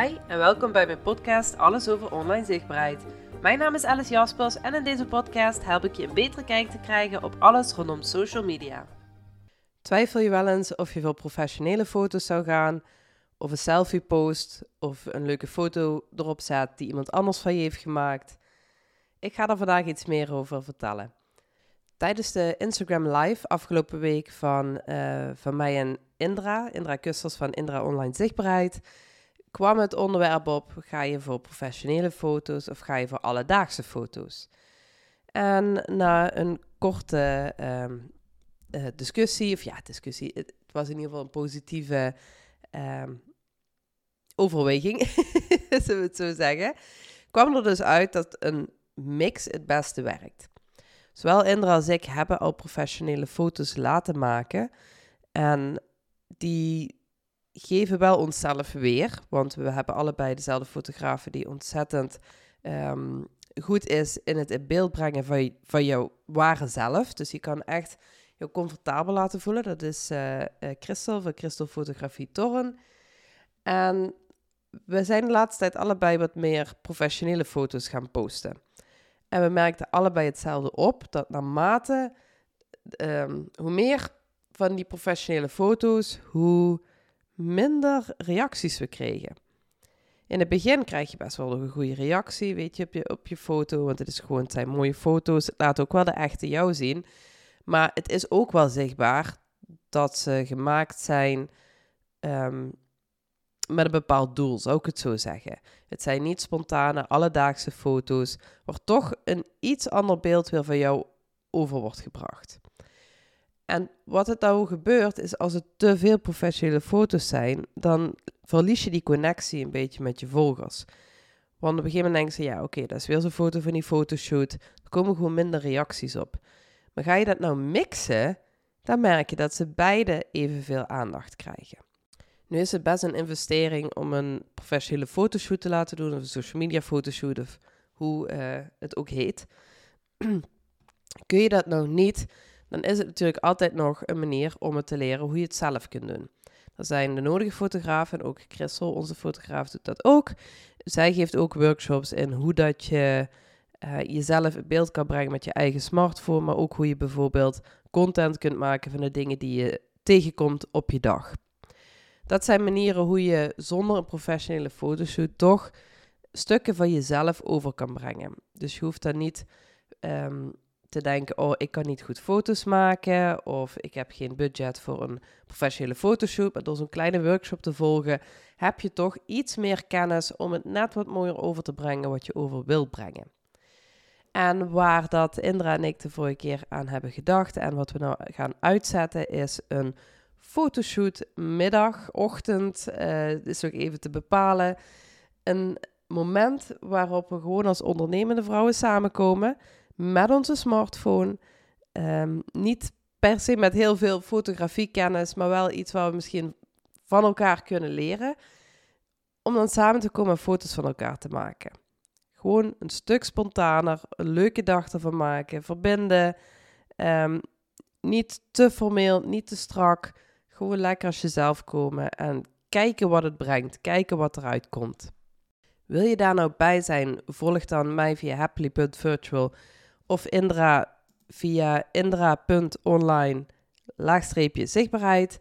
Hi en welkom bij mijn podcast Alles over online zichtbaarheid. Mijn naam is Alice Jaspers en in deze podcast help ik je een betere kijk te krijgen op alles rondom social media. Twijfel je wel eens of je voor professionele foto's zou gaan, of een selfie post, of een leuke foto erop zet die iemand anders van je heeft gemaakt? Ik ga er vandaag iets meer over vertellen. Tijdens de Instagram Live afgelopen week van, uh, van mij en Indra, Indra Kusters van Indra Online Zichtbaarheid, kwam het onderwerp op: ga je voor professionele foto's of ga je voor alledaagse foto's? En na een korte ehm, eh, discussie, of ja, discussie, het was in ieder geval een positieve um, overweging, zullen we het zo zeggen, kwam er dus uit dat een mix het beste werkt. Zowel Indra als ik hebben al professionele foto's laten maken. En die geven wel onszelf weer. Want we hebben allebei dezelfde fotografen die ontzettend ehm, goed is in het in beeld brengen van, van jouw ware zelf. Dus je kan echt je comfortabel laten voelen. Dat is uh, Christel van Christel Fotografie Torren. En we zijn de laatste tijd allebei wat meer professionele foto's gaan posten. En we merkten allebei hetzelfde op, dat naarmate um, hoe meer van die professionele foto's, hoe minder reacties we kregen. In het begin krijg je best wel een goede reactie, weet je, op je, op je foto, want het is gewoon, zijn mooie foto's. Het laat ook wel de echte jou zien. Maar het is ook wel zichtbaar dat ze gemaakt zijn um, met een bepaald doel, zou ik het zo zeggen. Het zijn niet spontane, alledaagse foto's, waar toch een iets ander beeld weer van jou over wordt gebracht. En wat het nou gebeurt, is als het te veel professionele foto's zijn, dan verlies je die connectie een beetje met je volgers. Want op een gegeven moment denken ze, ja oké, dat is weer zo'n foto van die fotoshoot. Er komen gewoon minder reacties op. Maar ga je dat nou mixen, dan merk je dat ze beide evenveel aandacht krijgen. Nu is het best een investering om een professionele fotoshoot te laten doen, of een social media fotoshoot, of hoe uh, het ook heet. Kun je dat nou niet, dan is het natuurlijk altijd nog een manier om het te leren hoe je het zelf kunt doen. Er zijn de nodige fotografen, en ook Christel, onze fotograaf, doet dat ook. Zij geeft ook workshops in hoe dat je uh, jezelf in beeld kan brengen met je eigen smartphone, maar ook hoe je bijvoorbeeld content kunt maken van de dingen die je tegenkomt op je dag. Dat zijn manieren hoe je zonder een professionele fotoshoot toch stukken van jezelf over kan brengen. Dus je hoeft dan niet um, te denken, oh, ik kan niet goed foto's maken of ik heb geen budget voor een professionele fotoshoot. Maar door zo'n kleine workshop te volgen, heb je toch iets meer kennis om het net wat mooier over te brengen wat je over wilt brengen. En waar dat Indra en ik de vorige keer aan hebben gedacht en wat we nou gaan uitzetten, is een fotoshoot middag, ochtend, uh, is ook even te bepalen. Een moment waarop we gewoon als ondernemende vrouwen samenkomen met onze smartphone. Um, niet per se met heel veel fotografiekennis, maar wel iets waar we misschien van elkaar kunnen leren. Om dan samen te komen en foto's van elkaar te maken. Gewoon een stuk spontaner, een leuke dag ervan maken, verbinden. Um, niet te formeel, niet te strak. Gewoon lekker als jezelf komen en kijken wat het brengt, kijken wat eruit komt. Wil je daar nou bij zijn? Volg dan mij via happily.virtual of Indra via indra.online laagstreepje zichtbaarheid.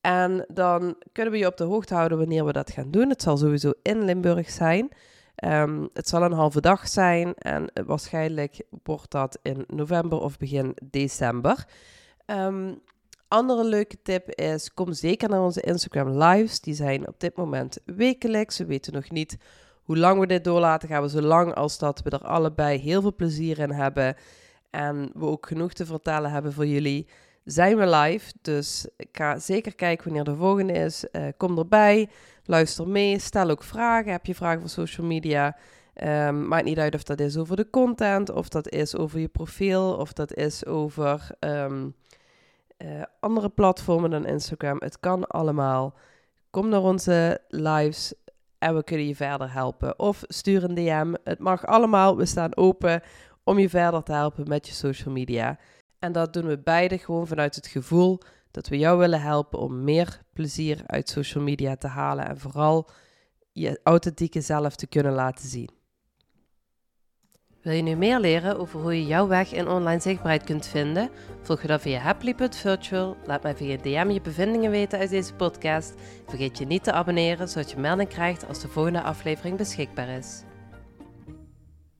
En dan kunnen we je op de hoogte houden wanneer we dat gaan doen. Het zal sowieso in Limburg zijn. Um, het zal een halve dag zijn en waarschijnlijk wordt dat in november of begin december. Um, andere leuke tip is, kom zeker naar onze Instagram lives. Die zijn op dit moment wekelijks. We weten nog niet hoe lang we dit door laten gaan. We zo lang als dat we er allebei heel veel plezier in hebben. En we ook genoeg te vertellen hebben voor jullie. Zijn we live. Dus ga zeker kijken wanneer de volgende is. Uh, kom erbij. Luister mee. Stel ook vragen. Heb je vragen voor social media? Um, maakt niet uit of dat is over de content, of dat is over je profiel, of dat is over um, uh, andere platformen dan Instagram. Het kan allemaal. Kom naar onze lives en we kunnen je verder helpen. Of stuur een DM. Het mag allemaal. We staan open om je verder te helpen met je social media. En dat doen we beide gewoon vanuit het gevoel dat we jou willen helpen om meer plezier uit social media te halen. En vooral je authentieke zelf te kunnen laten zien. Wil je nu meer leren over hoe je jouw weg in online zichtbaarheid kunt vinden? Volg je dan via happily.virtual. Laat mij via DM je bevindingen weten uit deze podcast. Vergeet je niet te abonneren, zodat je melding krijgt als de volgende aflevering beschikbaar is.